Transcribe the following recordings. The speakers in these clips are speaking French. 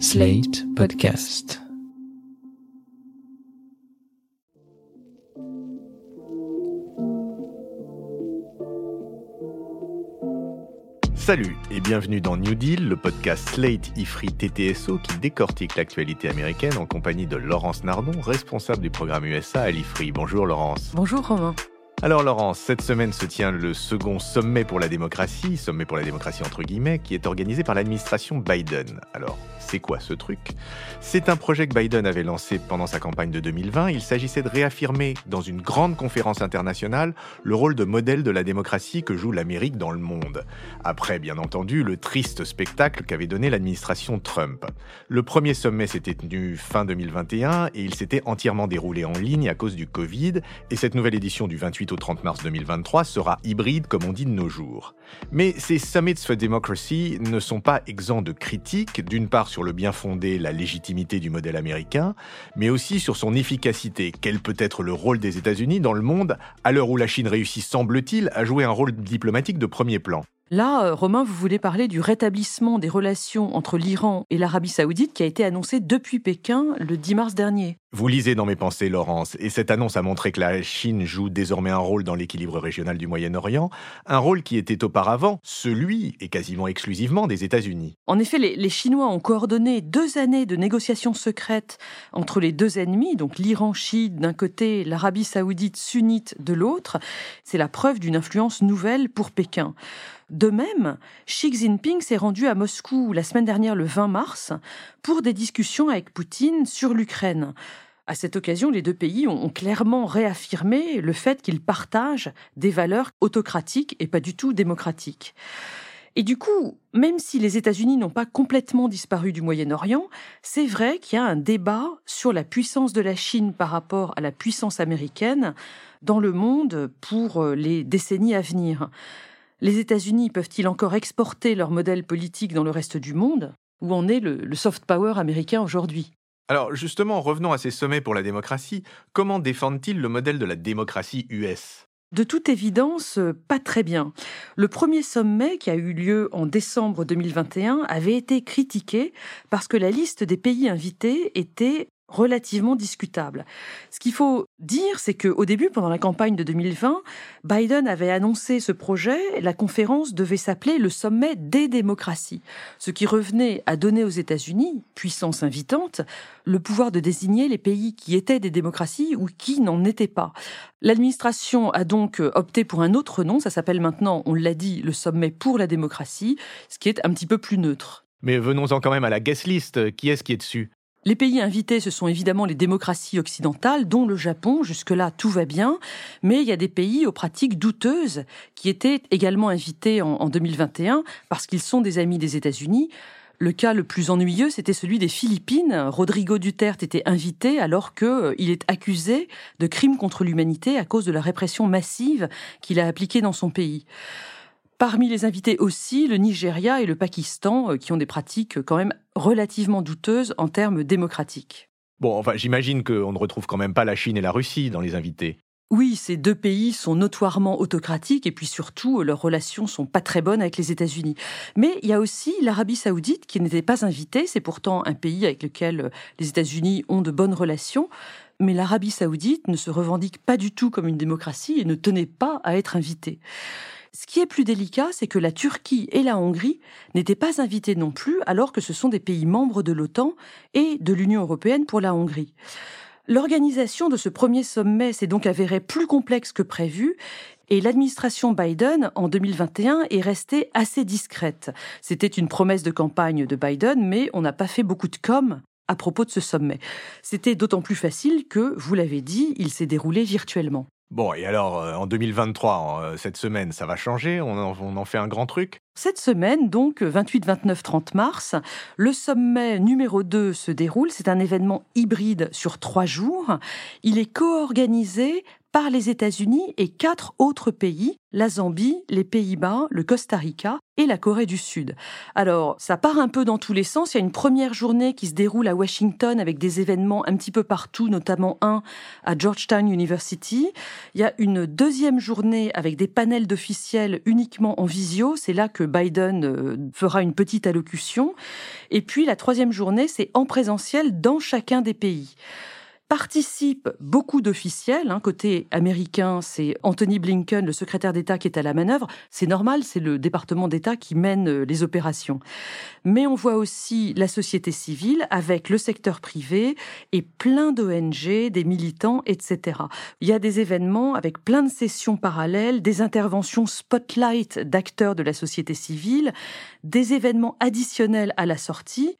Slate Podcast. Salut et bienvenue dans New Deal, le podcast Slate IFRI TTSO qui décortique l'actualité américaine en compagnie de Laurence Nardon, responsable du programme USA à l'IFRI. Bonjour Laurence. Bonjour Romain. Alors Laurence, cette semaine se tient le second sommet pour la démocratie, sommet pour la démocratie entre guillemets, qui est organisé par l'administration Biden. Alors, c'est quoi ce truc? C'est un projet que Biden avait lancé pendant sa campagne de 2020. Il s'agissait de réaffirmer dans une grande conférence internationale le rôle de modèle de la démocratie que joue l'Amérique dans le monde. Après, bien entendu, le triste spectacle qu'avait donné l'administration Trump. Le premier sommet s'était tenu fin 2021 et il s'était entièrement déroulé en ligne à cause du Covid. Et cette nouvelle édition du 28 au 30 mars 2023 sera hybride comme on dit de nos jours. Mais ces Summits for Democracy ne sont pas exempts de critiques, d'une part sur le bien fondé, la légitimité du modèle américain, mais aussi sur son efficacité. Quel peut être le rôle des États-Unis dans le monde à l'heure où la Chine réussit, semble-t-il, à jouer un rôle diplomatique de premier plan? Là, euh, Romain, vous voulez parler du rétablissement des relations entre l'Iran et l'Arabie saoudite qui a été annoncé depuis Pékin le 10 mars dernier. Vous lisez dans mes pensées, Laurence, et cette annonce a montré que la Chine joue désormais un rôle dans l'équilibre régional du Moyen-Orient, un rôle qui était auparavant celui, et quasiment exclusivement, des États-Unis. En effet, les, les, Chinois ont coordonné deux années de négociations secrètes entre les deux ennemis, donc l'Iran chiite d'un côté, l'Arabie saoudite sunnite de l'autre. C'est la preuve d'une influence nouvelle pour Pékin. De même, Xi Jinping s'est rendu à Moscou la semaine dernière le 20 mars pour des discussions avec Poutine sur l'Ukraine. À cette occasion, les deux pays ont clairement réaffirmé le fait qu'ils partagent des valeurs autocratiques et pas du tout démocratiques. Et du coup, même si les États-Unis n'ont pas complètement disparu du Moyen-Orient, c'est vrai qu'il y a un débat sur la puissance de la Chine par rapport à la puissance américaine dans le monde pour les décennies à venir. Les États-Unis peuvent-ils encore exporter leur modèle politique dans le reste du monde? Où en est le, le soft power américain aujourd'hui? Alors justement, revenons à ces sommets pour la démocratie. Comment défendent-ils le modèle de la démocratie US de toute évidence, pas très bien. Le premier sommet, qui a eu lieu en décembre 2021, avait été critiqué parce que la liste des pays invités était relativement discutable. Ce qu'il faut dire, c'est qu'au début, pendant la campagne de 2020, Biden avait annoncé ce projet. La conférence devait s'appeler le sommet des démocraties, ce qui revenait à donner aux États-Unis, puissance invitante, le pouvoir de désigner les pays qui étaient des démocraties ou qui n'en étaient pas. L'administration a donc opté pour un autre nom. Ça s'appelle maintenant, on l'a dit, le sommet pour la démocratie, ce qui est un petit peu plus neutre. Mais venons-en quand même à la guest list. Qui est-ce qui est dessus? Les pays invités, ce sont évidemment les démocraties occidentales, dont le Japon. Jusque-là, tout va bien. Mais il y a des pays aux pratiques douteuses qui étaient également invités en, 2021 parce qu'ils sont des amis des États-Unis. Le cas le plus ennuyeux, c'était celui des Philippines. Rodrigo Duterte était invité alors qu'il euh, est accusé de crimes contre l'humanité à cause de la répression massive qu'il a appliquée dans son pays. Parmi les invités aussi, le Nigeria et le Pakistan, euh, qui ont des pratiques quand même relativement douteuses en termes démocratiques. Bon, enfin, j'imagine qu'on ne retrouve quand même pas la Chine et la Russie dans les invités. Oui, ces deux pays sont notoirement autocratiques et puis surtout, leurs relations sont pas très bonnes avec les États-Unis. Mais il y a aussi l'Arabie saoudite qui n'était pas invitée. C'est pourtant un pays avec lequel les États-Unis ont de bonnes relations. Mais l'Arabie saoudite ne se revendique pas du tout comme une démocratie et ne tenait pas à être invitée. Ce qui est plus délicat, c'est que la Turquie et la Hongrie n'étaient pas invitées non plus, alors que ce sont des pays membres de l'OTAN et de l'Union européenne pour la Hongrie. L'organisation de ce premier sommet s'est donc avérée plus complexe que prévu et l'administration Biden, en 2021, est restée assez discrète. C'était une promesse de campagne de Biden, mais on n'a pas fait beaucoup de com à propos de ce sommet. C'était d'autant plus facile que, vous l'avez dit, il s'est déroulé virtuellement. Bon, et alors, euh, en 2023, euh, cette semaine, ça va changer? On en, fait un grand truc? Cette semaine, donc, 28, 29, 30 mars, le sommet numéro 2 se déroule. C'est un événement hybride sur trois jours. Il est co-organisé par les États-Unis et quatre autres pays, la Zambie, les Pays-Bas, le Costa Rica et la Corée du Sud. Alors, ça part un peu dans tous les sens. Il y a une première journée qui se déroule à Washington avec des événements un petit peu partout, notamment un à Georgetown University. Il y a une deuxième journée avec des panels d'officiels uniquement en visio. C'est là que Biden euh, fera une petite allocution. Et puis la troisième journée, c'est en présentiel dans chacun des pays participent beaucoup d'officiels. Hein. Côté américain, c'est Anthony Blinken, le secrétaire d'État, qui est à la manœuvre. C'est normal, c'est le département d'État qui mène euh, les opérations. Mais on voit aussi la société civile avec le secteur privé et plein d'ONG, des militants, etc. Il y a des événements avec plein de sessions parallèles, des interventions spotlight d'acteurs de la société civile, des événements additionnels à la sortie.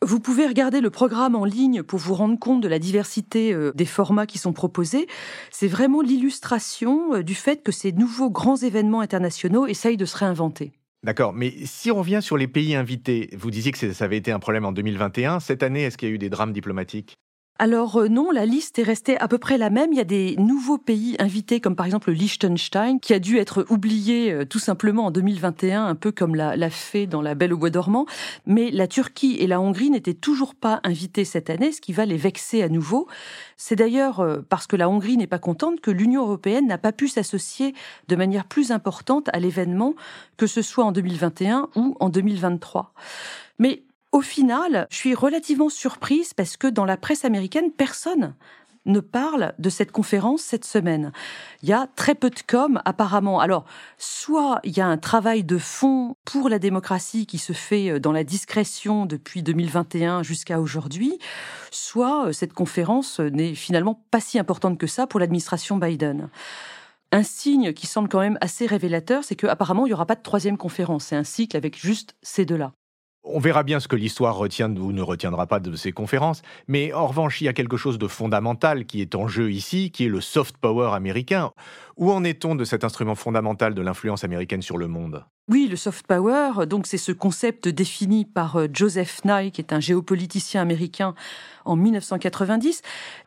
Vous pouvez regarder le programme en ligne pour vous rendre compte de la diversité euh, des formats qui sont proposés. C'est vraiment l'illustration euh, du fait que ces nouveaux grands événements internationaux essayent de se réinventer. D'accord, mais si on revient sur les pays invités, vous disiez que ça avait été un problème en 2021. Cette année, est-ce qu'il y a eu des drames diplomatiques? Alors euh, non, la liste est restée à peu près la même. Il y a des nouveaux pays invités, comme par exemple le Liechtenstein, qui a dû être oublié euh, tout simplement en 2021, un peu comme l'a, l'a dans La Belle au Bois dormant. Mais la Turquie et la Hongrie n'étaient toujours pas invitées cette année, ce qui va les vexer à nouveau. C'est d'ailleurs euh, parce que la Hongrie n'est pas contente que l'Union européenne n'a pas pu s'associer de manière plus importante à l'événement, que ce soit en 2021 ou en 2023. Mais au final, je suis relativement surprise parce que dans la presse américaine, personne ne parle de cette conférence cette semaine. Il y a très peu de com apparemment. Alors, soit il y a un travail de fond pour la démocratie qui se fait euh, dans la discrétion depuis 2021 jusqu'à aujourd'hui, soit euh, cette conférence n'est finalement pas si importante que ça pour l'administration Biden. Un signe qui semble quand même assez révélateur, c'est qu'apparemment il n'y aura pas de troisième conférence. C'est un cycle avec juste ces deux-là. On verra bien ce que l'histoire retient ou ne retiendra pas de ces conférences, mais en revanche, il y a quelque chose de fondamental qui est en jeu ici, qui est le soft power américain. Où en est-on de cet instrument fondamental de l'influence américaine sur le monde? Oui, le soft power, donc c'est ce concept défini par euh, Joseph Nye, qui est un géopoliticien américain en 1990.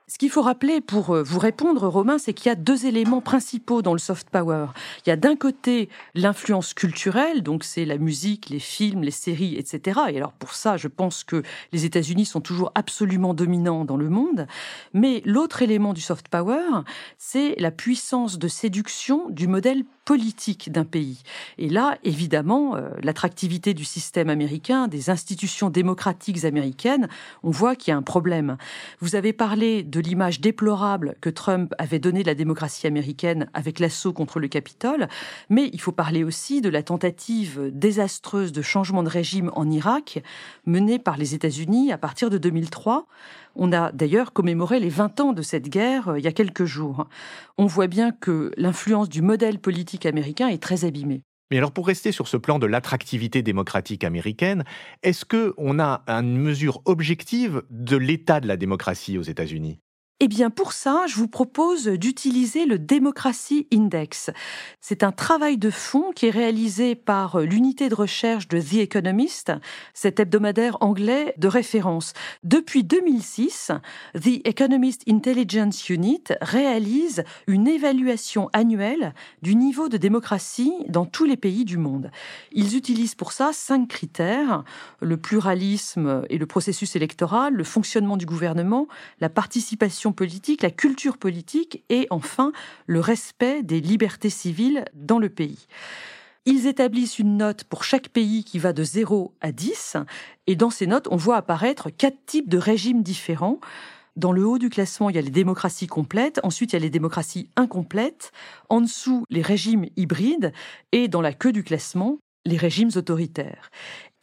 Ce qu'il faut rappeler pour euh, vous répondre, Romain, c'est qu'il y a deux éléments principaux dans le soft power. Il y a d'un côté l'influence culturelle, donc c'est la musique, les films, les séries, etc. Et alors pour ça, je pense que les États-Unis sont toujours absolument dominants dans le monde. Mais l'autre élément du soft power, c'est la puissance de séduction du modèle politique d'un pays. Et là, évidemment, euh, l'attractivité du système américain, des institutions démocratiques américaines, on voit qu'il y a un problème. Vous avez parlé de l'image déplorable que Trump avait donnée de la démocratie américaine avec l'assaut contre le Capitole, mais il faut parler aussi de la tentative désastreuse de changement de régime en Irak menée par les États-Unis à partir de 2003. On a d'ailleurs commémoré les 20 ans de cette guerre euh, il y a quelques jours. On voit bien que l'influence du modèle politique américain est très abîmée. Mais alors pour rester sur ce plan de l'attractivité démocratique américaine, est-ce qu'on a une mesure objective de l'état de la démocratie aux États-Unis? Eh bien, pour ça, je vous propose d'utiliser le Democracy Index. C'est un travail de fond qui est réalisé par l'unité de recherche de The Economist, cet hebdomadaire anglais de référence. Depuis 2006, The Economist Intelligence Unit réalise une évaluation annuelle du niveau de démocratie dans tous les pays du monde. Ils utilisent pour ça cinq critères, le pluralisme et le processus électoral, le fonctionnement du gouvernement, la participation politique, la culture politique et enfin le respect des libertés civiles dans le pays. Ils établissent une note pour chaque pays qui va de 0 à 10 et dans ces notes, on voit apparaître quatre types de régimes différents. Dans le haut du classement, il y a les démocraties complètes, ensuite il y a les démocraties incomplètes, en dessous les régimes hybrides et dans la queue du classement, les régimes autoritaires.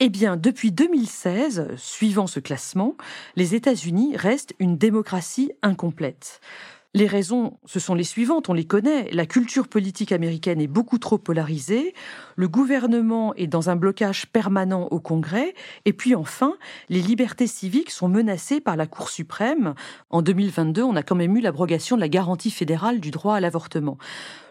Eh bien, depuis 2016, suivant ce classement, les États-Unis restent une démocratie incomplète. Les raisons, ce sont les suivantes, on les connaît. La culture politique américaine est beaucoup trop polarisée, le gouvernement est dans un blocage permanent au Congrès, et puis enfin, les libertés civiques sont menacées par la Cour suprême. En 2022, on a quand même eu l'abrogation de la garantie fédérale du droit à l'avortement.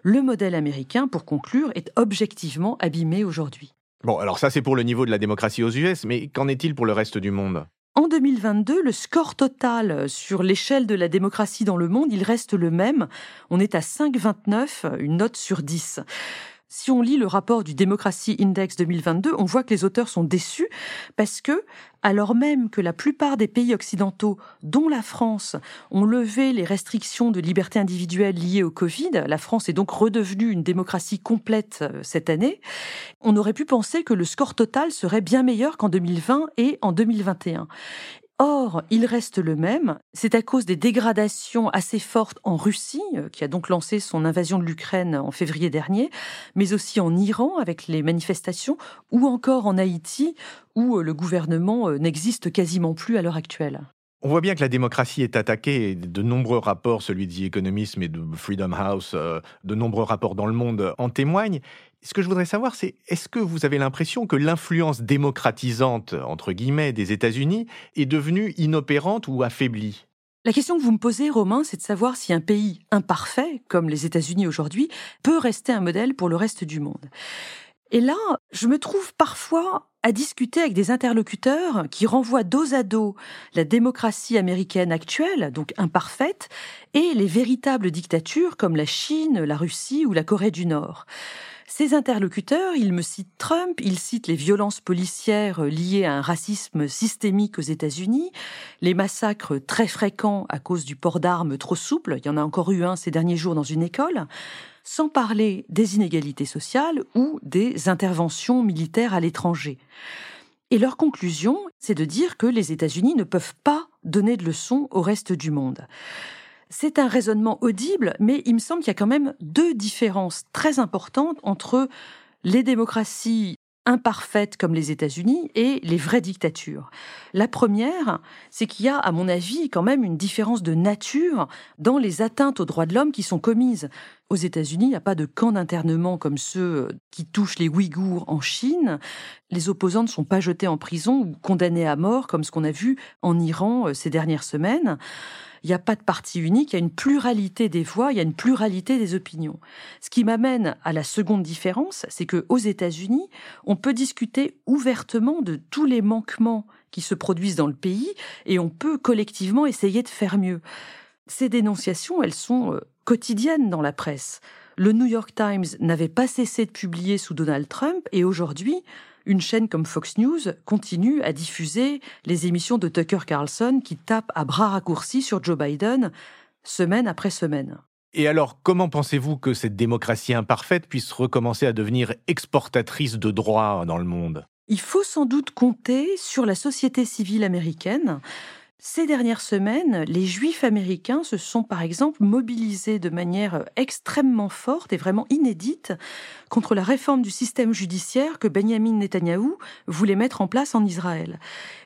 Le modèle américain, pour conclure, est objectivement abîmé aujourd'hui. Bon, alors ça c'est pour le niveau de la démocratie aux US, mais qu'en est-il pour le reste du monde? En 2022, le score total sur l'échelle de la démocratie dans le monde, il reste le même. On est à 5,29, une note sur 10. Si on lit le rapport du Democracy Index 2022, on voit que les auteurs sont déçus parce que, alors même que la plupart des pays occidentaux, dont la France, ont levé les restrictions de liberté individuelle liées au Covid, la France est donc redevenue une démocratie complète euh, cette année, on aurait pu penser que le score total serait bien meilleur qu'en 2020 et en 2021. Or, il reste le même. C'est à cause des dégradations assez fortes en Russie, euh, qui a donc lancé son invasion de l'Ukraine en février dernier, mais aussi en Iran avec les manifestations, ou encore en Haïti, où euh, le gouvernement euh, n'existe quasiment plus à l'heure actuelle. On voit bien que la démocratie est attaquée. De nombreux rapports, celui de The mais de Freedom House, de nombreux rapports dans le monde en témoignent. Ce que je voudrais savoir, c'est est-ce que vous avez l'impression que l'influence démocratisante, entre guillemets, des États-Unis est devenue inopérante ou affaiblie? La question que vous me posez, Romain, c'est de savoir si un pays imparfait, comme les États-Unis aujourd'hui, peut rester un modèle pour le reste du monde. Et là, je me trouve parfois à discuter avec des interlocuteurs qui renvoient dos à dos la démocratie américaine actuelle, donc imparfaite, et les véritables dictatures comme la Chine, la Russie ou la Corée du Nord. Ces interlocuteurs, ils me citent Trump, ils citent les violences policières liées à un racisme systémique aux États-Unis, les massacres très fréquents à cause du port d'armes trop souple, il y en a encore eu un ces derniers jours dans une école, sans parler des inégalités sociales ou des interventions militaires à l'étranger. Et leur conclusion, c'est de dire que les États-Unis ne peuvent pas donner de leçons au reste du monde. C'est un raisonnement audible, mais il me semble qu'il y a quand même deux différences très importantes entre les démocraties imparfaites comme les États-Unis et les vraies dictatures. La première, c'est qu'il y a, à mon avis, quand même une différence de nature dans les atteintes aux droits de l'homme qui sont commises. Aux États-Unis, il n'y a pas de camps d'internement comme ceux qui touchent les Ouïghours en Chine. Les opposants ne sont pas jetés en prison ou condamnés à mort comme ce qu'on a vu en Iran euh, ces dernières semaines il n'y a pas de parti unique, il y a une pluralité des voix, il y a une pluralité des opinions. Ce qui m'amène à la seconde différence, c'est que aux États-Unis, on peut discuter ouvertement de tous les manquements qui se produisent dans le pays et on peut collectivement essayer de faire mieux. Ces dénonciations, elles sont quotidiennes dans la presse. Le New York Times n'avait pas cessé de publier sous Donald Trump et aujourd'hui, une chaîne comme Fox News continue à diffuser les émissions de Tucker Carlson qui tape à bras raccourcis sur Joe Biden semaine après semaine. Et alors, comment pensez-vous que cette démocratie imparfaite puisse recommencer à devenir exportatrice de droits dans le monde? Il faut sans doute compter sur la société civile américaine ces dernières semaines, les juifs américains se sont par exemple mobilisés de manière extrêmement forte et vraiment inédite contre la réforme du système judiciaire que Benjamin Netanyahou voulait mettre en place en Israël.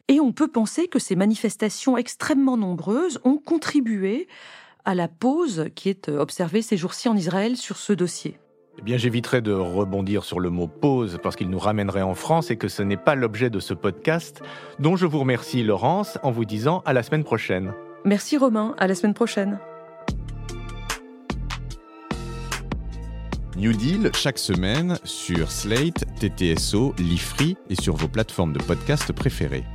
Et on peut penser que ces manifestations extrêmement nombreuses ont contribué à la pause qui est observée ces jours-ci en Israël sur ce dossier. Eh bien, j'éviterai de rebondir sur le mot pause parce qu'il nous ramènerait en France et que ce n'est pas l'objet de ce podcast, dont je vous remercie, Laurence, en vous disant à la semaine prochaine. Merci, Romain. À la semaine prochaine. New Deal chaque semaine sur Slate, TTSO, Lifree et sur vos plateformes de podcast préférées.